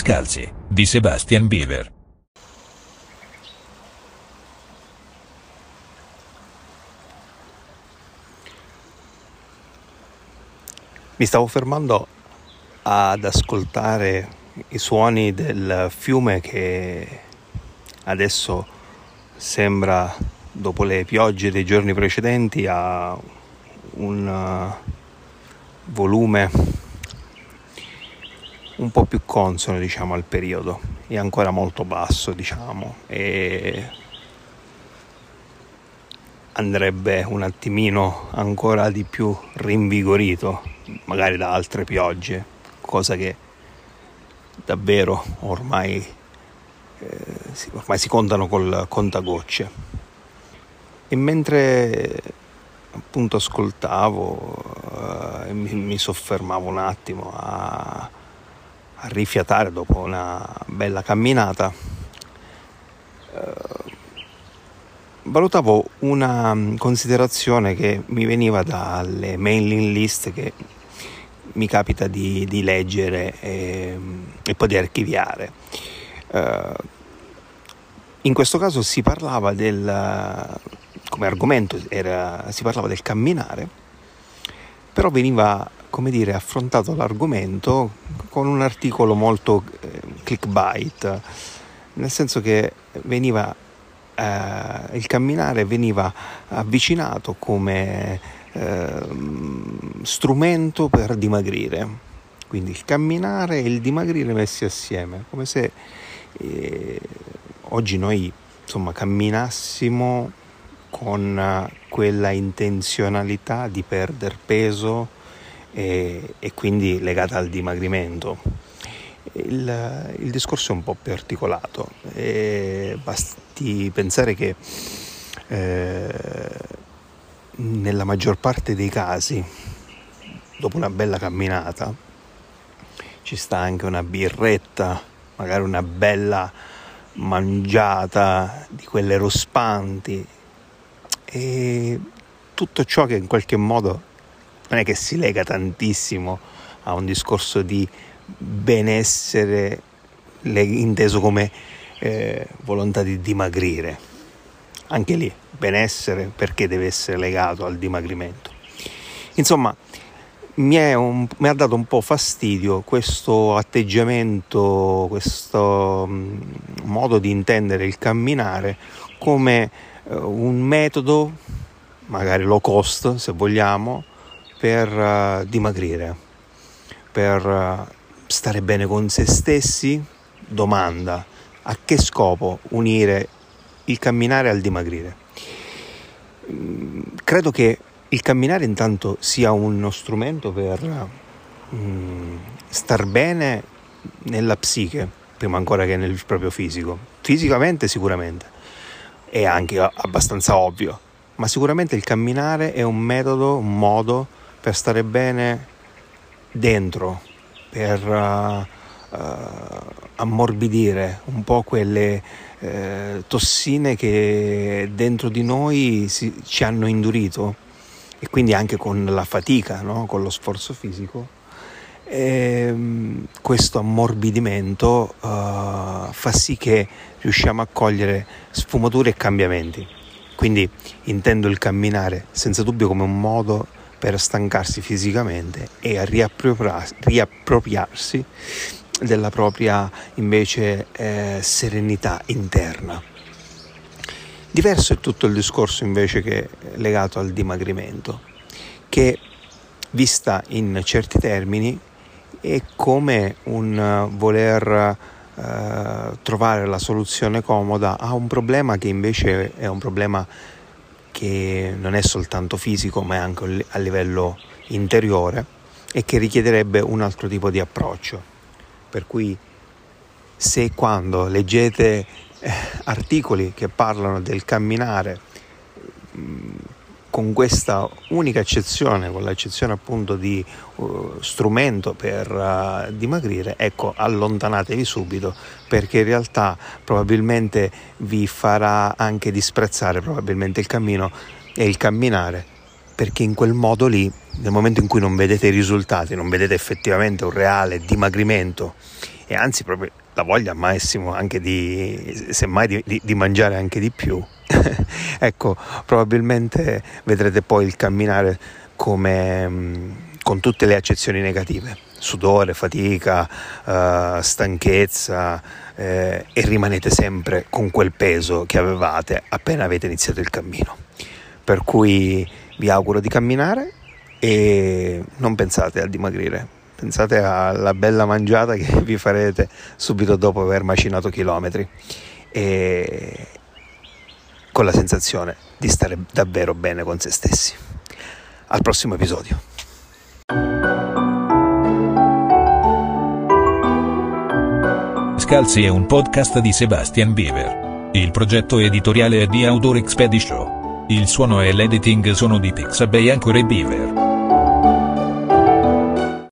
Scalzi, di Sebastian Bieber. Mi stavo fermando ad ascoltare i suoni del fiume che adesso sembra, dopo le piogge dei giorni precedenti, ha un uh, volume un po' più consono diciamo al periodo. È ancora molto basso diciamo e andrebbe un attimino ancora di più rinvigorito magari da altre piogge cosa che davvero ormai, eh, ormai si contano col contagocce. E mentre appunto ascoltavo eh, mi, mi soffermavo un attimo a a rifiatare dopo una bella camminata, eh, valutavo una considerazione che mi veniva dalle mailing list che mi capita di, di leggere e, e, poi di archiviare. Eh, in questo caso si parlava del, come argomento era, si parlava del camminare, però veniva come dire, affrontato l'argomento con un articolo molto eh, clickbait, nel senso che veniva, eh, il camminare veniva avvicinato come eh, strumento per dimagrire. Quindi il camminare e il dimagrire messi assieme, come se eh, oggi noi insomma camminassimo con quella intenzionalità di perdere peso, e, e quindi legata al dimagrimento. Il, il, discorso è un po' più articolato, e basti pensare che eh, nella maggior parte dei casi, dopo una bella camminata, ci sta anche una birretta, magari una bella mangiata di quelle rospanti e tutto ciò che in qualche modo non è che si lega tantissimo a un discorso di benessere inteso come eh, volontà di dimagrire. Anche lì, benessere perché deve essere legato al dimagrimento. Insomma, mi, un, mi ha dato un po' fastidio questo atteggiamento, questo um, modo di intendere il camminare come uh, un metodo, magari low cost se vogliamo, per uh, dimagrire, per uh, stare bene con se stessi? Domanda, a che scopo unire il camminare al dimagrire? Mm, credo che il camminare intanto sia uno strumento per mm, star bene nella psiche, prima ancora che nel proprio fisico. Fisicamente sicuramente, è anche abbastanza ovvio, ma sicuramente il camminare è un metodo, un modo per stare bene dentro, per uh, uh, ammorbidire un po' quelle uh, tossine che dentro di noi si, ci hanno indurito e quindi anche con la fatica, no? con lo sforzo fisico. E, um, questo ammorbidimento fa sì che riusciamo a cogliere sfumature e cambiamenti. Quindi intendo il camminare senza dubbio come un modo per stancarsi fisicamente e riappropriarsi, della propria invece eh, serenità interna. Diverso è tutto il discorso invece che legato al dimagrimento, che vista in certi termini è come un voler eh, trovare la soluzione comoda a un problema che invece è un problema che non è soltanto fisico ma è anche a livello interiore e che richiederebbe un altro tipo di approccio. Per cui se quando leggete eh, articoli che parlano del camminare con questa unica eccezione, con l'eccezione appunto di uh, strumento per uh, dimagrire, ecco, allontanatevi subito perché in realtà probabilmente vi farà anche disprezzare probabilmente il cammino e il camminare, perché in quel modo lì, nel momento in cui non vedete i risultati, non vedete effettivamente un reale dimagrimento e anzi proprio la voglia al massimo anche di, semmai di, di, di mangiare anche di più. ecco, probabilmente vedrete poi il camminare come con tutte le accezioni negative, sudore, fatica, eh, stanchezza eh, e rimanete sempre con quel peso che avevate appena avete iniziato il cammino. Per cui vi auguro di camminare e non pensate a dimagrire, pensate alla bella mangiata che vi farete subito dopo aver macinato chilometri e con la sensazione di stare davvero bene con se stessi. Al prossimo episodio. Scalzi è un podcast di Sebastian Beaver. Il progetto editoriale è di Outdoor Expedition. Il suono e l'editing sono di Pixabay Anchor e Beaver.